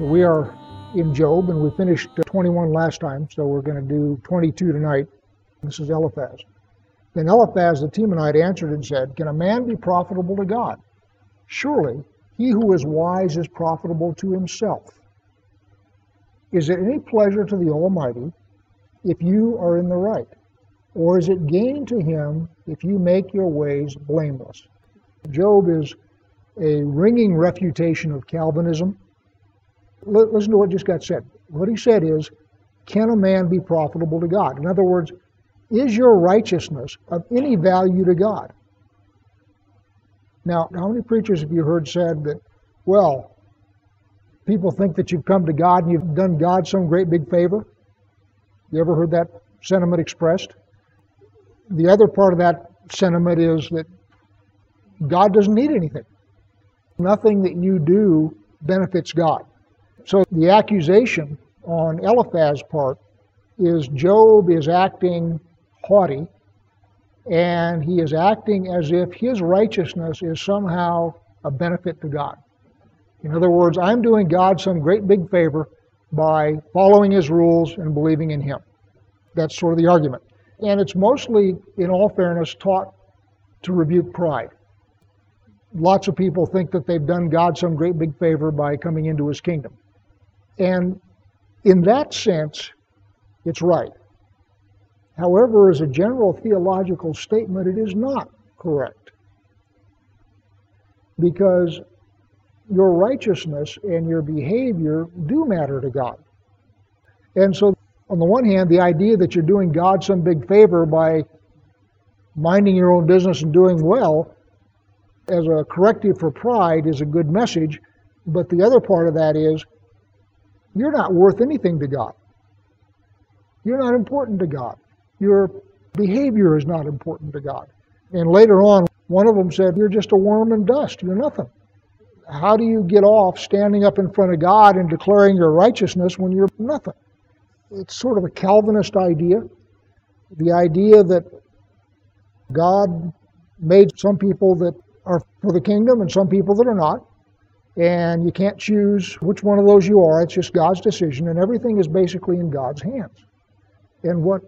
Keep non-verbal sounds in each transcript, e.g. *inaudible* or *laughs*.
We are in Job, and we finished 21 last time, so we're going to do 22 tonight. This is Eliphaz. Then Eliphaz the Temanite answered and said, Can a man be profitable to God? Surely he who is wise is profitable to himself. Is it any pleasure to the Almighty if you are in the right? Or is it gain to him if you make your ways blameless? Job is a ringing refutation of Calvinism listen to what just got said. What he said is, can a man be profitable to God? In other words, is your righteousness of any value to God? Now, how many preachers have you heard said that, well, people think that you've come to God and you've done God some great big favor? You ever heard that sentiment expressed? The other part of that sentiment is that God doesn't need anything. Nothing that you do benefits God. So the accusation on Eliphaz's part is Job is acting haughty and he is acting as if his righteousness is somehow a benefit to God. In other words, I'm doing God some great big favor by following his rules and believing in him. That's sort of the argument. And it's mostly, in all fairness, taught to rebuke pride. Lots of people think that they've done God some great big favor by coming into his kingdom. And in that sense, it's right. However, as a general theological statement, it is not correct. Because your righteousness and your behavior do matter to God. And so, on the one hand, the idea that you're doing God some big favor by minding your own business and doing well as a corrective for pride is a good message. But the other part of that is you're not worth anything to God. You're not important to God. Your behavior is not important to God. And later on, one of them said, You're just a worm and dust. You're nothing. How do you get off standing up in front of God and declaring your righteousness when you're nothing? It's sort of a Calvinist idea. The idea that God made some people that are for the kingdom and some people that are not and you can't choose which one of those you are. It's just God's decision, and everything is basically in God's hands. And what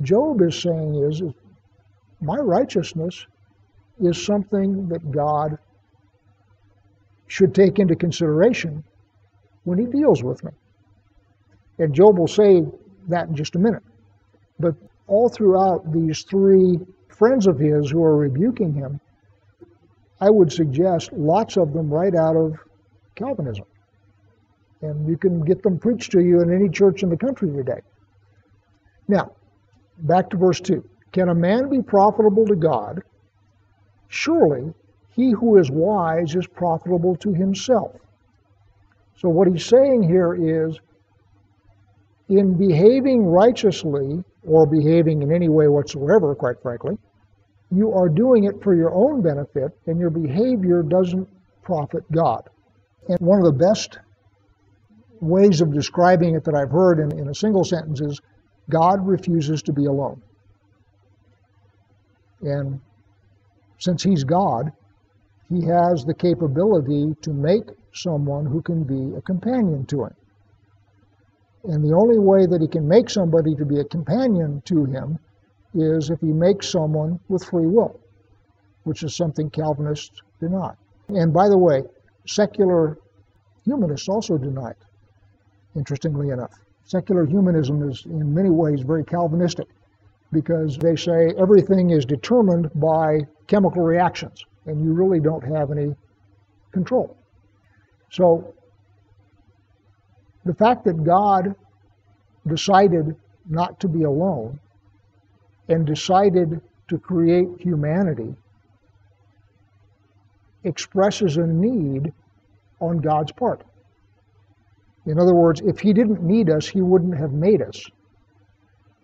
Job is saying is, is my righteousness is something that God should take into consideration when he deals with me. And Job will say that in just a minute. But all throughout these three friends of his who are rebuking him, I would suggest lots of them right out of Calvinism. And you can get them preached to you in any church in the country today. Now, back to verse 2. Can a man be profitable to God? Surely he who is wise is profitable to himself. So, what he's saying here is in behaving righteously, or behaving in any way whatsoever, quite frankly, you are doing it for your own benefit, and your behavior doesn't profit God. And one of the best ways of describing it that I've heard in, in a single sentence is God refuses to be alone. And since He's God, He has the capability to make someone who can be a companion to Him. And the only way that He can make somebody to be a companion to Him is if he makes someone with free will, which is something Calvinists deny. And by the way, secular humanists also deny it, interestingly enough. Secular humanism is in many ways very Calvinistic because they say everything is determined by chemical reactions and you really don't have any control. So the fact that God decided not to be alone and decided to create humanity expresses a need on God's part. In other words, if He didn't need us, He wouldn't have made us.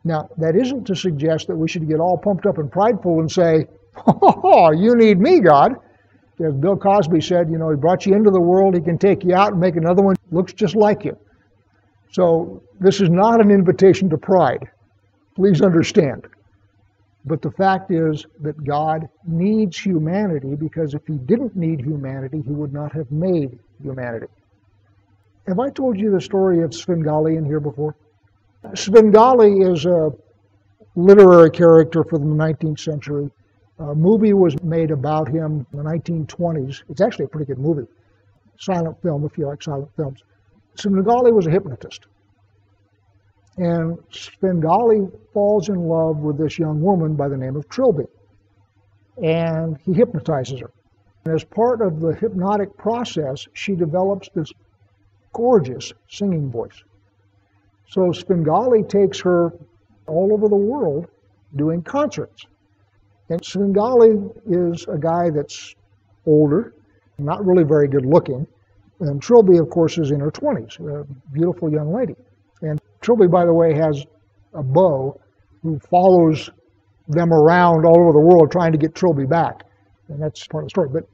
Now, that isn't to suggest that we should get all pumped up and prideful and say, Oh, you need me, God. As Bill Cosby said, you know, He brought you into the world, He can take you out and make another one looks just like you. So, this is not an invitation to pride. Please understand. But the fact is that God needs humanity because if he didn't need humanity, he would not have made humanity. Have I told you the story of Svengali in here before? Svengali is a literary character from the 19th century. A movie was made about him in the 1920s. It's actually a pretty good movie. Silent film, if you like silent films. Svengali was a hypnotist. And Svengali falls in love with this young woman by the name of Trilby. And he hypnotizes her. And as part of the hypnotic process, she develops this gorgeous singing voice. So Svengali takes her all over the world doing concerts. And Svengali is a guy that's older, not really very good looking. And Trilby, of course, is in her 20s, a beautiful young lady. Trilby, by the way, has a beau who follows them around all over the world trying to get Trilby back. And that's part of the story. But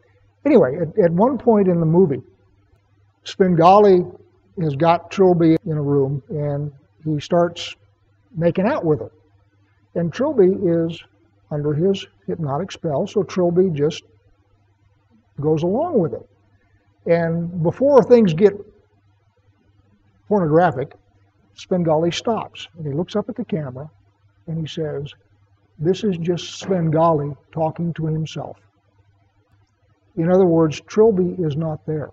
anyway, at, at one point in the movie, Svengali has got Trilby in a room and he starts making out with her. And Trilby is under his hypnotic spell, so Trilby just goes along with it. And before things get pornographic, Svengali stops and he looks up at the camera and he says, This is just Svengali talking to himself. In other words, Trilby is not there.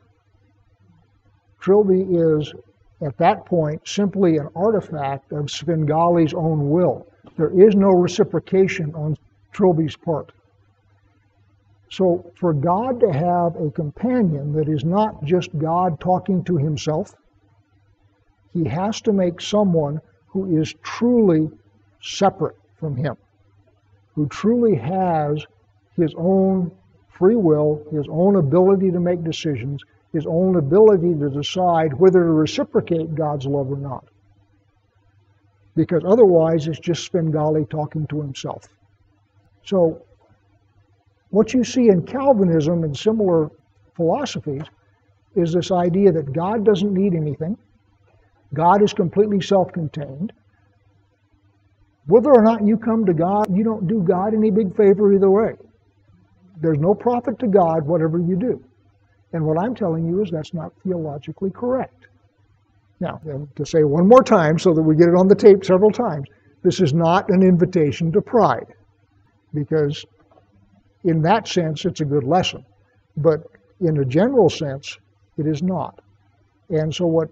Trilby is, at that point, simply an artifact of Svengali's own will. There is no reciprocation on Trilby's part. So, for God to have a companion that is not just God talking to himself, he has to make someone who is truly separate from him, who truly has his own free will, his own ability to make decisions, his own ability to decide whether to reciprocate God's love or not. Because otherwise, it's just Svengali talking to himself. So, what you see in Calvinism and similar philosophies is this idea that God doesn't need anything, God is completely self contained. Whether or not you come to God, you don't do God any big favor either way. There's no profit to God, whatever you do. And what I'm telling you is that's not theologically correct. Now, to say one more time so that we get it on the tape several times, this is not an invitation to pride, because in that sense it's a good lesson. But in a general sense, it is not. And so, what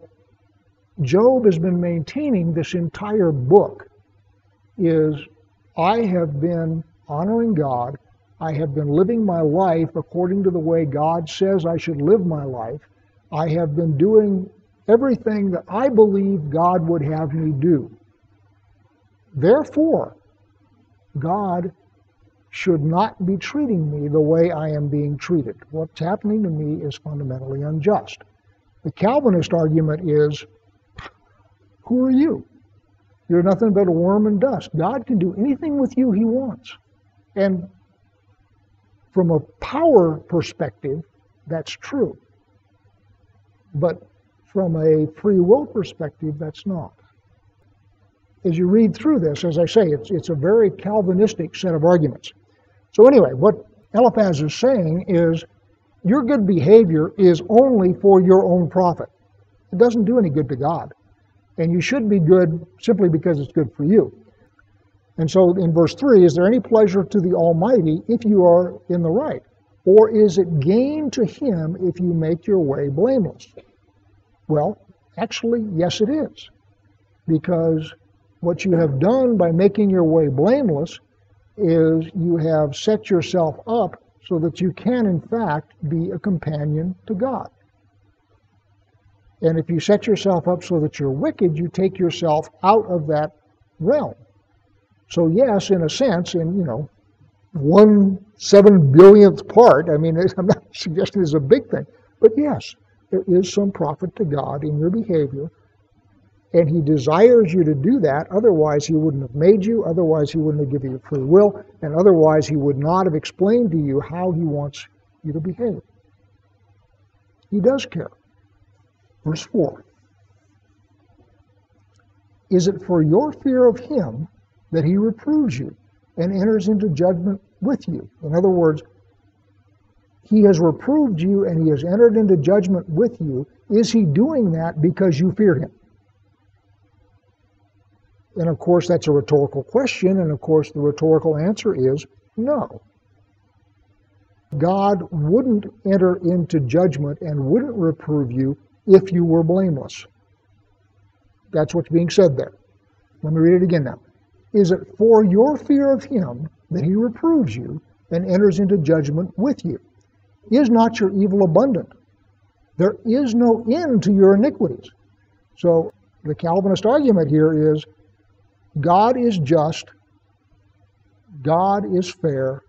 Job has been maintaining this entire book is I have been honoring God I have been living my life according to the way God says I should live my life. I have been doing everything that I believe God would have me do. Therefore, God should not be treating me the way I am being treated. What's happening to me is fundamentally unjust. The Calvinist argument is who are you? You're nothing but a worm and dust. God can do anything with you he wants. And from a power perspective, that's true. But from a free will perspective, that's not. As you read through this, as I say, it's, it's a very Calvinistic set of arguments. So, anyway, what Eliphaz is saying is your good behavior is only for your own profit. It doesn't do any good to God. And you should be good simply because it's good for you. And so in verse 3, is there any pleasure to the Almighty if you are in the right? Or is it gain to Him if you make your way blameless? Well, actually, yes, it is. Because what you have done by making your way blameless is you have set yourself up so that you can, in fact, be a companion to God. And if you set yourself up so that you're wicked, you take yourself out of that realm. So yes, in a sense, in you know, one seven billionth part. I mean, *laughs* I'm not suggesting it's a big thing, but yes, there is some profit to God in your behavior, and He desires you to do that. Otherwise, He wouldn't have made you. Otherwise, He wouldn't have given you free will, and otherwise, He would not have explained to you how He wants you to behave. He does care. Verse four. Is it for your fear of Him? that he reproves you and enters into judgment with you. In other words, he has reproved you and he has entered into judgment with you, is he doing that because you fear him? And of course, that's a rhetorical question, and of course, the rhetorical answer is no. God wouldn't enter into judgment and wouldn't reprove you if you were blameless. That's what's being said there. Let me read it again now. Is it for your fear of him that he reproves you and enters into judgment with you? Is not your evil abundant? There is no end to your iniquities. So the Calvinist argument here is God is just, God is fair.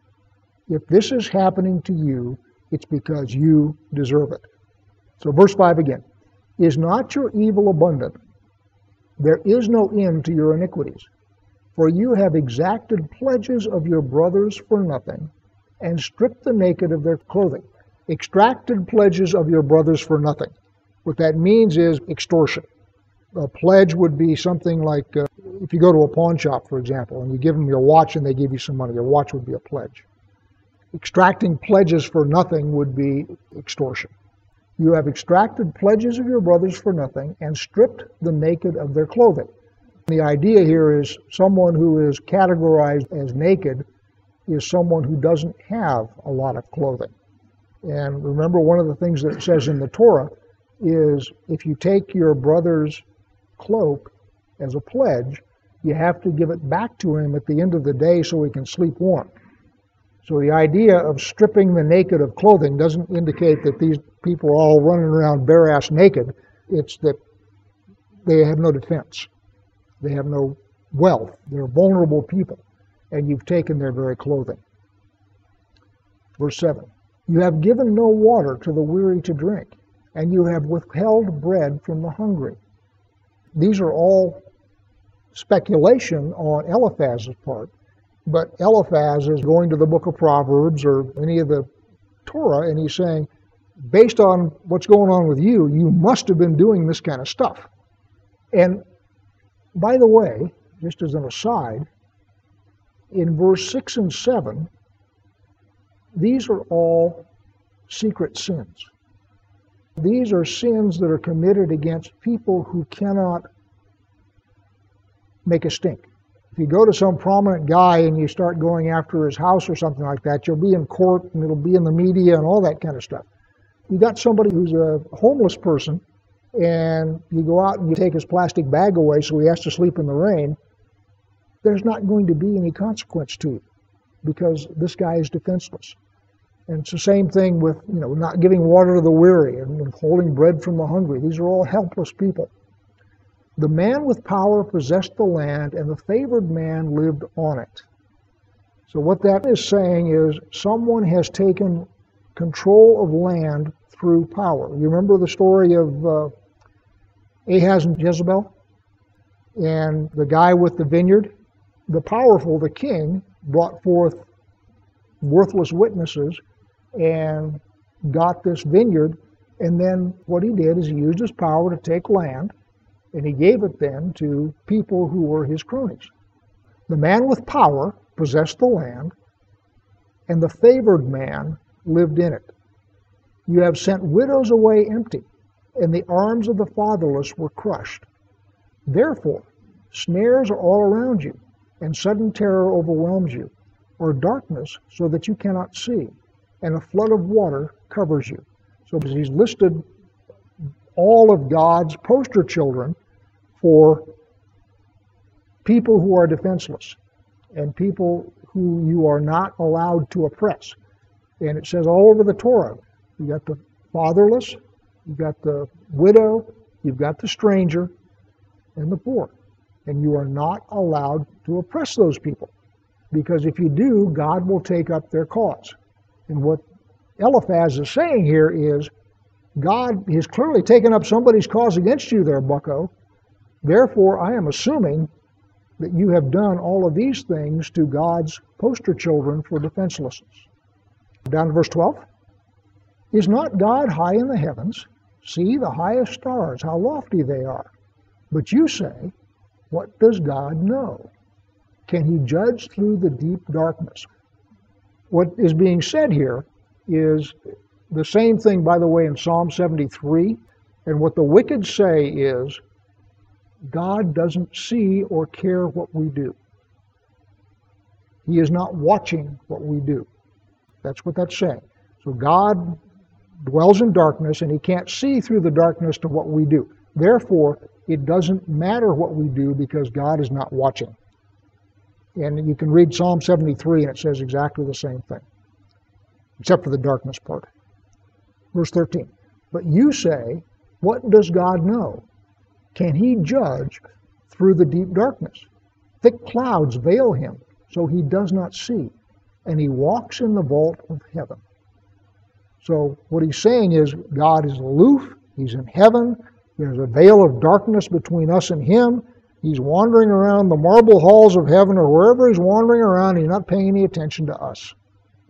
If this is happening to you, it's because you deserve it. So, verse 5 again Is not your evil abundant? There is no end to your iniquities. For you have exacted pledges of your brothers for nothing, and stripped the naked of their clothing. Extracted pledges of your brothers for nothing. What that means is extortion. A pledge would be something like uh, if you go to a pawn shop, for example, and you give them your watch and they give you some money, your watch would be a pledge. Extracting pledges for nothing would be extortion. You have extracted pledges of your brothers for nothing and stripped the naked of their clothing. The idea here is someone who is categorized as naked is someone who doesn't have a lot of clothing. And remember, one of the things that it says in the Torah is if you take your brother's cloak as a pledge, you have to give it back to him at the end of the day so he can sleep warm. So the idea of stripping the naked of clothing doesn't indicate that these people are all running around bare ass naked. It's that they have no defense. They have no wealth. They're vulnerable people. And you've taken their very clothing. Verse 7 You have given no water to the weary to drink, and you have withheld bread from the hungry. These are all speculation on Eliphaz's part, but Eliphaz is going to the book of Proverbs or any of the Torah, and he's saying, based on what's going on with you, you must have been doing this kind of stuff. And by the way, just as an aside, in verse 6 and 7, these are all secret sins. These are sins that are committed against people who cannot make a stink. If you go to some prominent guy and you start going after his house or something like that, you'll be in court and it'll be in the media and all that kind of stuff. You got somebody who's a homeless person and you go out and you take his plastic bag away so he has to sleep in the rain, there's not going to be any consequence to you because this guy is defenseless. And it's the same thing with, you know, not giving water to the weary and holding bread from the hungry. These are all helpless people. The man with power possessed the land, and the favored man lived on it. So, what that is saying is someone has taken control of land through power. You remember the story of uh, Ahaz and Jezebel? And the guy with the vineyard? The powerful, the king, brought forth worthless witnesses and got this vineyard. And then what he did is he used his power to take land and he gave it then to people who were his cronies. The man with power possessed the land, and the favored man lived in it. You have sent widows away empty, and the arms of the fatherless were crushed. Therefore, snares are all around you, and sudden terror overwhelms you, or darkness so that you cannot see, and a flood of water covers you. So he's listed all of God's poster children for people who are defenseless and people who you are not allowed to oppress. And it says all over the Torah, you got the fatherless, you've got the widow, you've got the stranger, and the poor. And you are not allowed to oppress those people. Because if you do, God will take up their cause. And what Eliphaz is saying here is God has clearly taken up somebody's cause against you there, bucko, Therefore, I am assuming that you have done all of these things to God's poster children for defenselessness. Down to verse 12. Is not God high in the heavens? See the highest stars, how lofty they are. But you say, What does God know? Can he judge through the deep darkness? What is being said here is the same thing, by the way, in Psalm 73. And what the wicked say is, God doesn't see or care what we do. He is not watching what we do. That's what that's saying. So God dwells in darkness and he can't see through the darkness to what we do. Therefore, it doesn't matter what we do because God is not watching. And you can read Psalm 73 and it says exactly the same thing, except for the darkness part. Verse 13. But you say, What does God know? Can he judge through the deep darkness? Thick clouds veil him, so he does not see, and he walks in the vault of heaven. So what he's saying is God is aloof, he's in heaven, there's a veil of darkness between us and him. He's wandering around the marble halls of heaven or wherever he's wandering around, he's not paying any attention to us.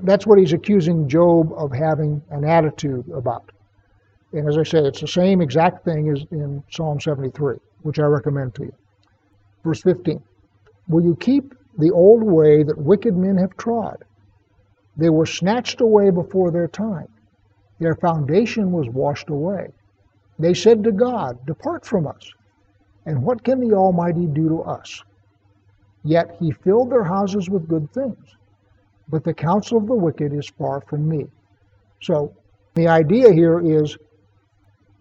That's what he's accusing Job of having an attitude about. And as I say, it's the same exact thing as in Psalm 73, which I recommend to you. Verse 15 Will you keep the old way that wicked men have trod? They were snatched away before their time, their foundation was washed away. They said to God, Depart from us. And what can the Almighty do to us? Yet he filled their houses with good things. But the counsel of the wicked is far from me. So the idea here is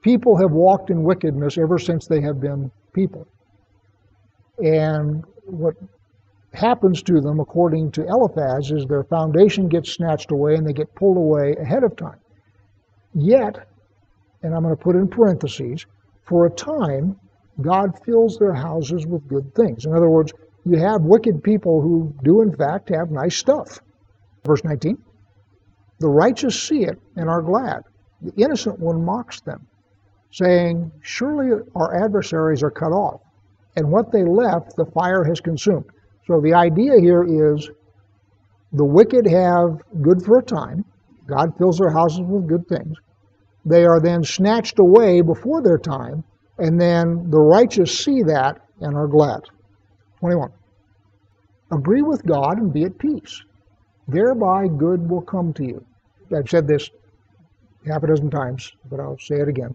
people have walked in wickedness ever since they have been people. And what happens to them, according to Eliphaz, is their foundation gets snatched away and they get pulled away ahead of time. Yet, and I'm going to put in parentheses, for a time, God fills their houses with good things. In other words, you have wicked people who do, in fact, have nice stuff. Verse 19 The righteous see it and are glad, the innocent one mocks them, saying, Surely our adversaries are cut off, and what they left the fire has consumed. So the idea here is the wicked have good for a time. God fills their houses with good things. They are then snatched away before their time, and then the righteous see that and are glad. 21. Agree with God and be at peace. Thereby good will come to you. I've said this half a dozen times, but I'll say it again.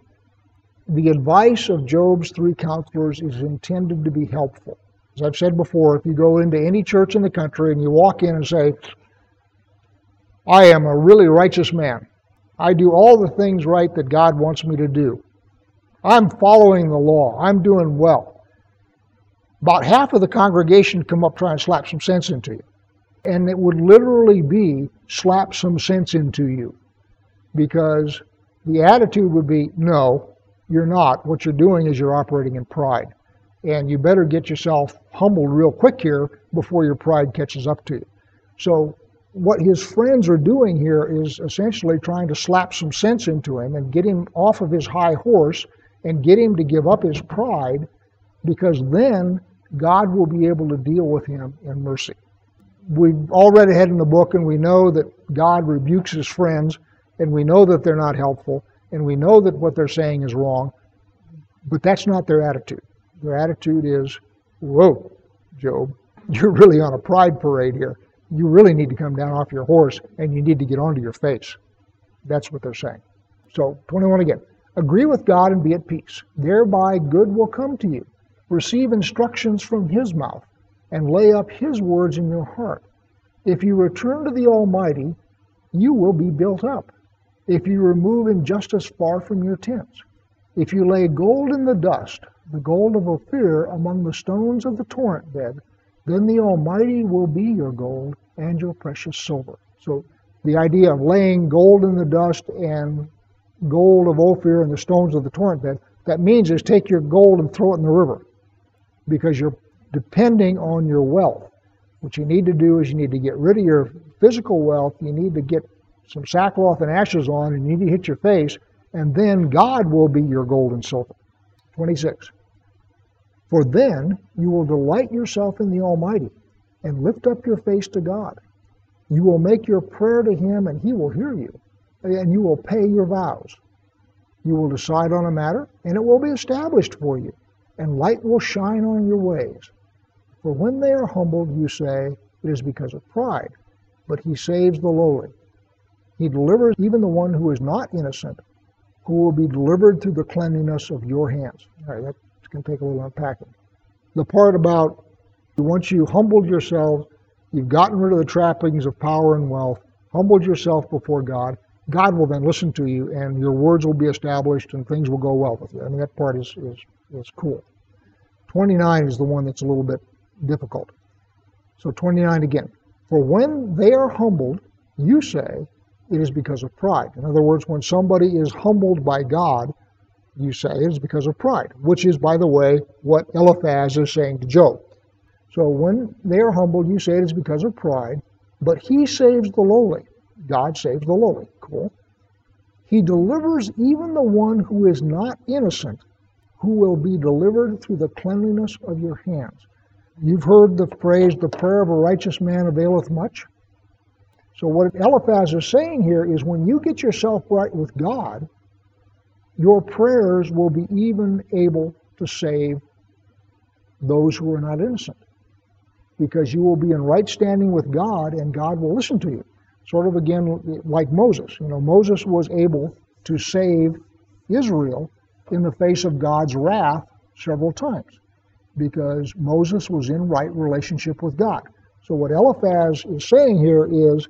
The advice of Job's three counselors is intended to be helpful. As I've said before, if you go into any church in the country and you walk in and say, I am a really righteous man, I do all the things right that God wants me to do. I'm following the law. I'm doing well. About half of the congregation come up trying to slap some sense into you. And it would literally be slap some sense into you. Because the attitude would be, no, you're not. What you're doing is you're operating in pride. And you better get yourself humbled real quick here before your pride catches up to you. So what his friends are doing here is essentially trying to slap some sense into him and get him off of his high horse and get him to give up his pride because then God will be able to deal with him in mercy. We've all read ahead in the book and we know that God rebukes his friends and we know that they're not helpful and we know that what they're saying is wrong, but that's not their attitude. Their attitude is, whoa, Job, *laughs* you're really on a pride parade here you really need to come down off your horse and you need to get onto your face. That's what they're saying. So, 21 again. Agree with God and be at peace. Thereby good will come to you. Receive instructions from His mouth and lay up His words in your heart. If you return to the Almighty, you will be built up. If you remove injustice far from your tents, if you lay gold in the dust, the gold of Ophir among the stones of the torrent bed, then the Almighty will be your gold and your precious silver. So the idea of laying gold in the dust and gold of Ophir and the stones of the torrent bed, that means is take your gold and throw it in the river because you're depending on your wealth. What you need to do is you need to get rid of your physical wealth, you need to get some sackcloth and ashes on, and you need to hit your face, and then God will be your gold and silver. 26. For then you will delight yourself in the Almighty and lift up your face to God. You will make your prayer to Him and He will hear you, and you will pay your vows. You will decide on a matter, and it will be established for you, and light will shine on your ways. For when they are humbled, you say, It is because of pride, but He saves the lowly. He delivers even the one who is not innocent, who will be delivered through the cleanliness of your hands. All right, that's going to take a little unpacking. The part about once you humbled yourselves, you've gotten rid of the trappings of power and wealth, humbled yourself before God, God will then listen to you and your words will be established and things will go well with you. I mean, that part is, is, is cool. 29 is the one that's a little bit difficult. So 29 again. For when they are humbled, you say, it is because of pride. In other words, when somebody is humbled by God, you say it is because of pride, which is, by the way, what Eliphaz is saying to Job. So when they are humbled, you say it is because of pride, but he saves the lowly. God saves the lowly. Cool. He delivers even the one who is not innocent, who will be delivered through the cleanliness of your hands. You've heard the phrase, the prayer of a righteous man availeth much. So, what Eliphaz is saying here is when you get yourself right with God, your prayers will be even able to save those who are not innocent. Because you will be in right standing with God and God will listen to you. Sort of again like Moses. You know, Moses was able to save Israel in the face of God's wrath several times because Moses was in right relationship with God. So what Eliphaz is saying here is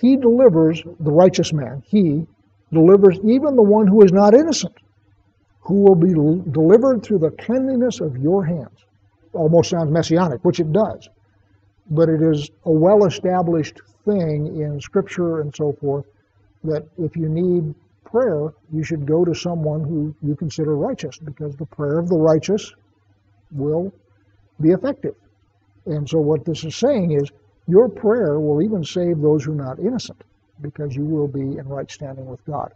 he delivers the righteous man. He delivers even the one who is not innocent, who will be delivered through the cleanliness of your hands. Almost sounds messianic, which it does. But it is a well established thing in Scripture and so forth that if you need prayer, you should go to someone who you consider righteous because the prayer of the righteous will be effective. And so, what this is saying is your prayer will even save those who are not innocent because you will be in right standing with God.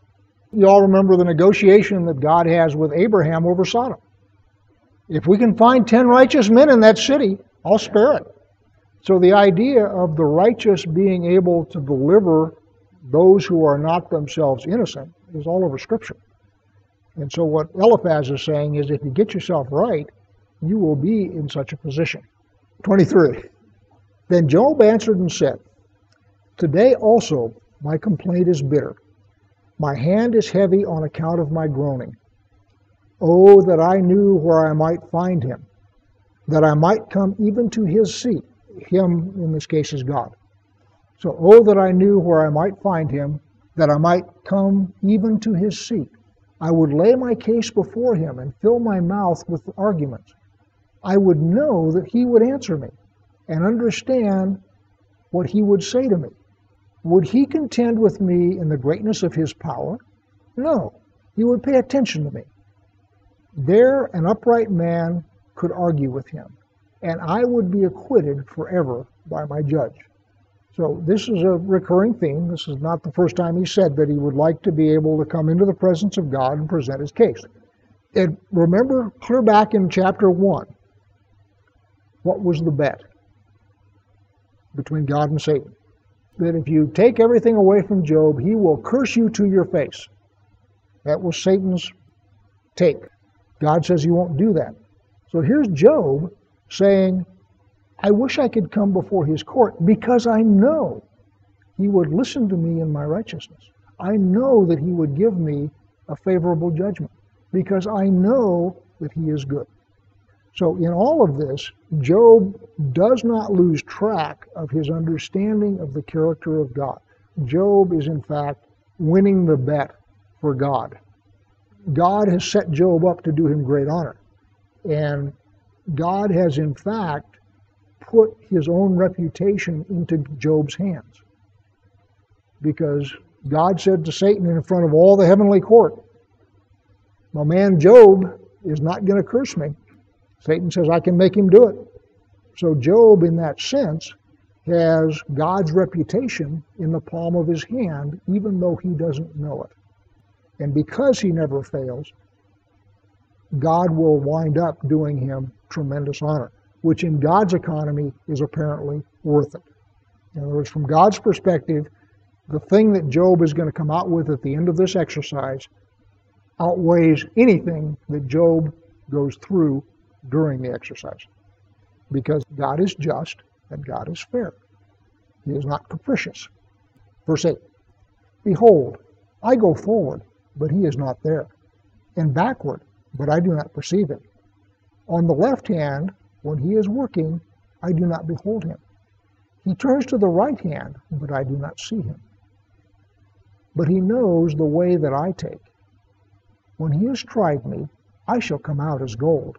You all remember the negotiation that God has with Abraham over Sodom. If we can find 10 righteous men in that city, I'll spare it. So the idea of the righteous being able to deliver those who are not themselves innocent is all over Scripture. And so what Eliphaz is saying is if you get yourself right, you will be in such a position. 23. Then Job answered and said, Today also my complaint is bitter. My hand is heavy on account of my groaning. Oh, that I knew where I might find him, that I might come even to his seat. Him, in this case, is God. So, oh, that I knew where I might find him, that I might come even to his seat. I would lay my case before him and fill my mouth with arguments. I would know that he would answer me and understand what he would say to me. Would he contend with me in the greatness of his power? No. He would pay attention to me. There, an upright man could argue with him, and I would be acquitted forever by my judge. So, this is a recurring theme. This is not the first time he said that he would like to be able to come into the presence of God and present his case. And remember, clear back in chapter 1, what was the bet between God and Satan? that if you take everything away from Job, he will curse you to your face. That was Satan's take. God says he won't do that. So here's Job saying, I wish I could come before his court because I know he would listen to me in my righteousness. I know that he would give me a favorable judgment because I know that he is good. So, in all of this, Job does not lose track of his understanding of the character of God. Job is, in fact, winning the bet for God. God has set Job up to do him great honor. And God has, in fact, put his own reputation into Job's hands. Because God said to Satan in front of all the heavenly court, My man Job is not going to curse me. Satan says, I can make him do it. So Job, in that sense, has God's reputation in the palm of his hand, even though he doesn't know it. And because he never fails, God will wind up doing him tremendous honor, which in God's economy is apparently worth it. In other words, from God's perspective, the thing that Job is going to come out with at the end of this exercise outweighs anything that Job goes through during the exercise. Because God is just and God is fair. He is not capricious. Verse 8 Behold, I go forward, but he is not there, and backward, but I do not perceive him. On the left hand, when he is working, I do not behold him. He turns to the right hand, but I do not see him. But he knows the way that I take. When he has tried me, I shall come out as gold.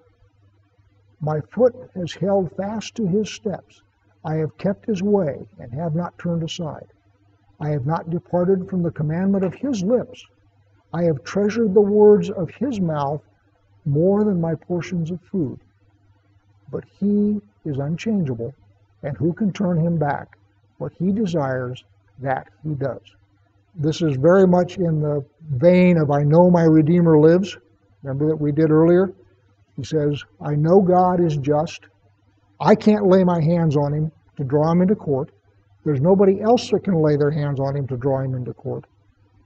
My foot has held fast to his steps. I have kept his way and have not turned aside. I have not departed from the commandment of his lips. I have treasured the words of his mouth more than my portions of food. But he is unchangeable, and who can turn him back? What he desires, that he does. This is very much in the vein of I know my Redeemer lives. Remember that we did earlier? He says, I know God is just. I can't lay my hands on him to draw him into court. There's nobody else that can lay their hands on him to draw him into court.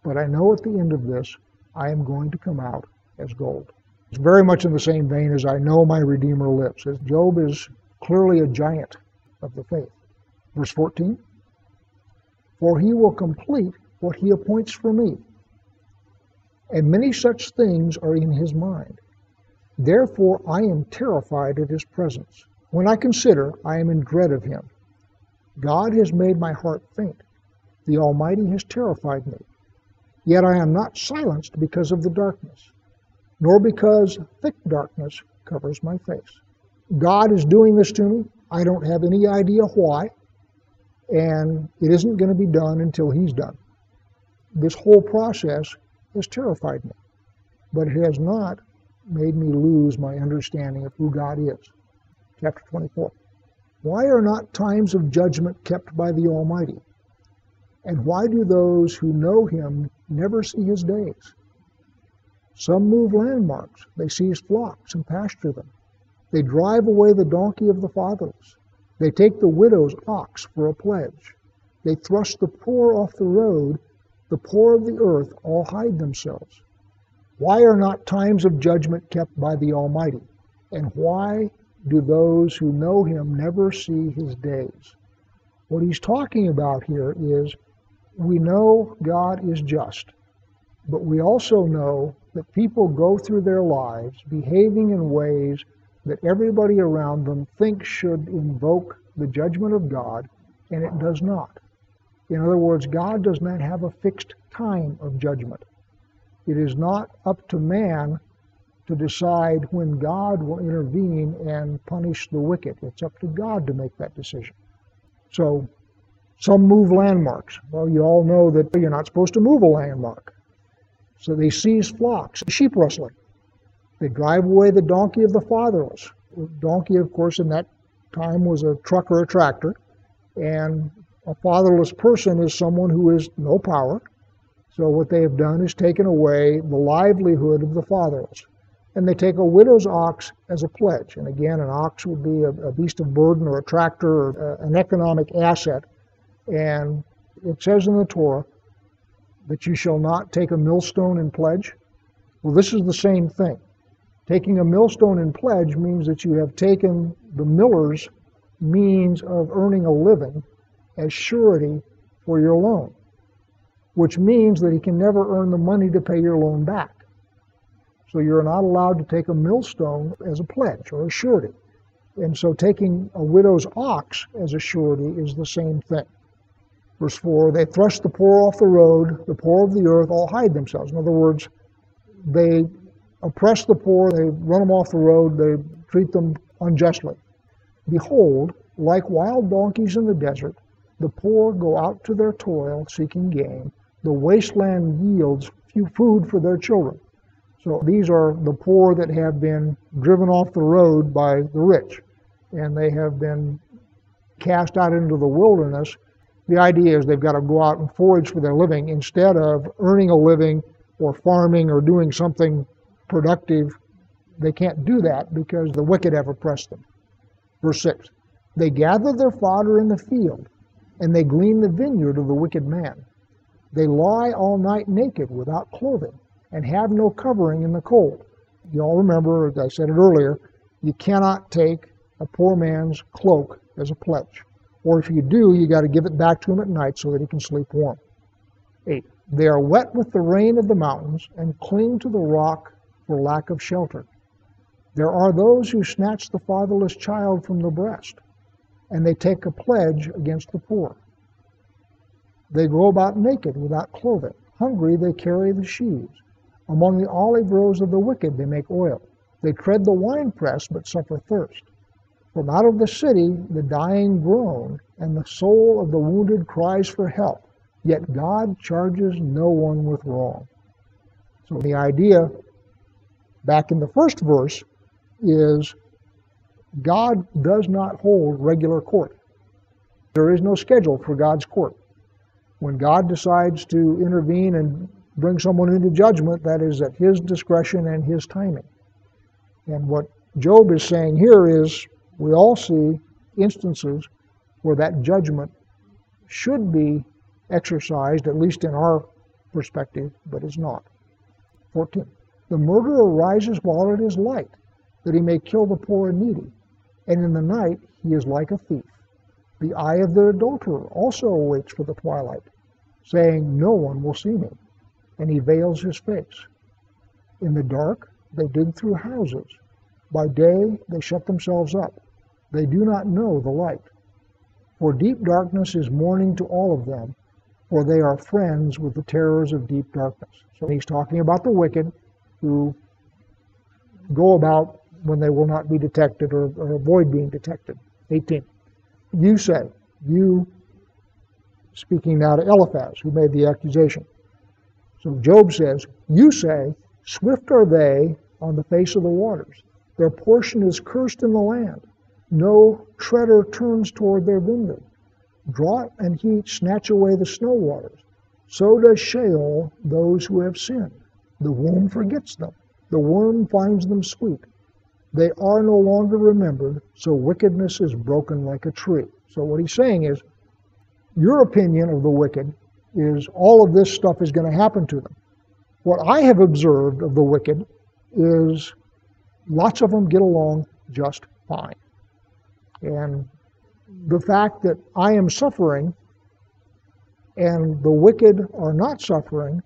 But I know at the end of this, I am going to come out as gold. It's very much in the same vein as I know my Redeemer lives. As Job is clearly a giant of the faith. Verse 14 For he will complete what he appoints for me, and many such things are in his mind. Therefore I am terrified at his presence. When I consider, I am in dread of him. God has made my heart faint. The Almighty has terrified me. Yet I am not silenced because of the darkness, nor because thick darkness covers my face. God is doing this to me. I don't have any idea why, and it isn't going to be done until He's done. This whole process has terrified me, but it has not made me lose my understanding of who God is. Chapter 24. Why are not times of judgment kept by the Almighty? And why do those who know him never see his days? Some move landmarks, they seize flocks and pasture them. They drive away the donkey of the fatherless. They take the widow's ox for a pledge. They thrust the poor off the road. The poor of the earth all hide themselves. Why are not times of judgment kept by the Almighty? And why do those who know him never see his days? What he's talking about here is we know God is just, but we also know that people go through their lives behaving in ways that everybody around them thinks should invoke the judgment of God, and it does not. In other words, God does not have a fixed time of judgment. It is not up to man to decide when God will intervene and punish the wicked. It's up to God to make that decision. So, some move landmarks. Well, you all know that you're not supposed to move a landmark. So they seize flocks, sheep rustling. They drive away the donkey of the fatherless. The donkey, of course, in that time was a truck or a tractor, and a fatherless person is someone who has no power. So what they have done is taken away the livelihood of the fatherless. And they take a widow's ox as a pledge. And again, an ox would be a, a beast of burden or a tractor or a, an economic asset. And it says in the Torah that you shall not take a millstone in pledge. Well, this is the same thing. Taking a millstone in pledge means that you have taken the miller's means of earning a living as surety for your loan, which means that he can never earn the money to pay your loan back. So you're not allowed to take a millstone as a pledge or a surety. And so taking a widow's ox as a surety is the same thing. Verse 4 They thrust the poor off the road, the poor of the earth all hide themselves. In other words, they oppress the poor, they run them off the road, they treat them unjustly. Behold, like wild donkeys in the desert, the poor go out to their toil seeking gain. The wasteland yields few food for their children. So these are the poor that have been driven off the road by the rich, and they have been cast out into the wilderness. The idea is they've got to go out and forage for their living instead of earning a living or farming or doing something productive. They can't do that because the wicked have oppressed them. Verse 6 They gather their fodder in the field, and they glean the vineyard of the wicked man. They lie all night naked without clothing, and have no covering in the cold. You all remember, I said it earlier, you cannot take a poor man's cloak as a pledge. Or if you do, you got to give it back to him at night so that he can sleep warm. 8. They are wet with the rain of the mountains and cling to the rock for lack of shelter. There are those who snatch the fatherless child from the breast, and they take a pledge against the poor. They go about naked without clothing. Hungry, they carry the sheaves. Among the olive rows of the wicked, they make oil. They tread the winepress, but suffer thirst. From out of the city, the dying groan, and the soul of the wounded cries for help. Yet God charges no one with wrong. So the idea back in the first verse is God does not hold regular court. There is no schedule for God's court. When God decides to intervene and bring someone into judgment, that is at his discretion and his timing. And what Job is saying here is we all see instances where that judgment should be exercised, at least in our perspective, but is not. 14. The murderer rises while it is light, that he may kill the poor and needy, and in the night he is like a thief. The eye of the adulterer also awaits for the twilight, saying, No one will see me, and he veils his face. In the dark they dig through houses. By day they shut themselves up. They do not know the light. For deep darkness is morning to all of them, for they are friends with the terrors of deep darkness. So he's talking about the wicked who go about when they will not be detected or, or avoid being detected. 18. You say, you, speaking now to Eliphaz, who made the accusation. So Job says, You say, Swift are they on the face of the waters. Their portion is cursed in the land. No treader turns toward their vineyard. Drought and heat snatch away the snow waters. So does Sheol those who have sinned. The womb forgets them. The worm finds them sweet. They are no longer remembered, so wickedness is broken like a tree. So what he's saying is, your opinion of the wicked is all of this stuff is going to happen to them. What I have observed of the wicked is lots of them get along just fine. And the fact that I am suffering and the wicked are not suffering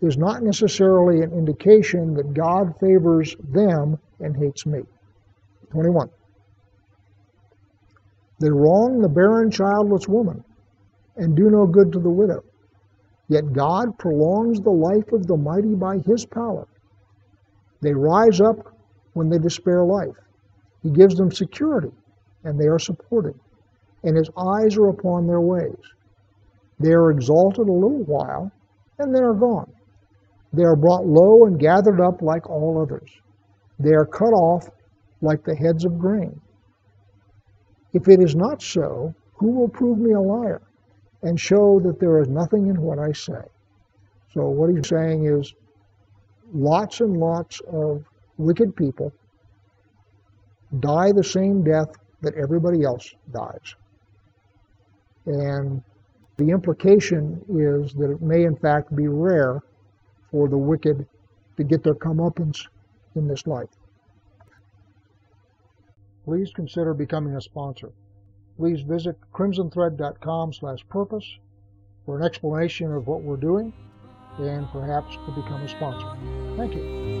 is not necessarily an indication that God favors them and hates me. 21. They wrong the barren childless woman and do no good to the widow. Yet God prolongs the life of the mighty by his power. They rise up when they despair life. He gives them security, and they are supported, and his eyes are upon their ways. They are exalted a little while, and then are gone. They are brought low and gathered up like all others. They are cut off like the heads of grain. If it is not so, who will prove me a liar and show that there is nothing in what I say? So, what he's saying is lots and lots of wicked people die the same death that everybody else dies. And the implication is that it may, in fact, be rare for the wicked to get their comeuppance in this life please consider becoming a sponsor. Please visit crimsonthread.com slash purpose for an explanation of what we're doing and perhaps to become a sponsor. Thank you.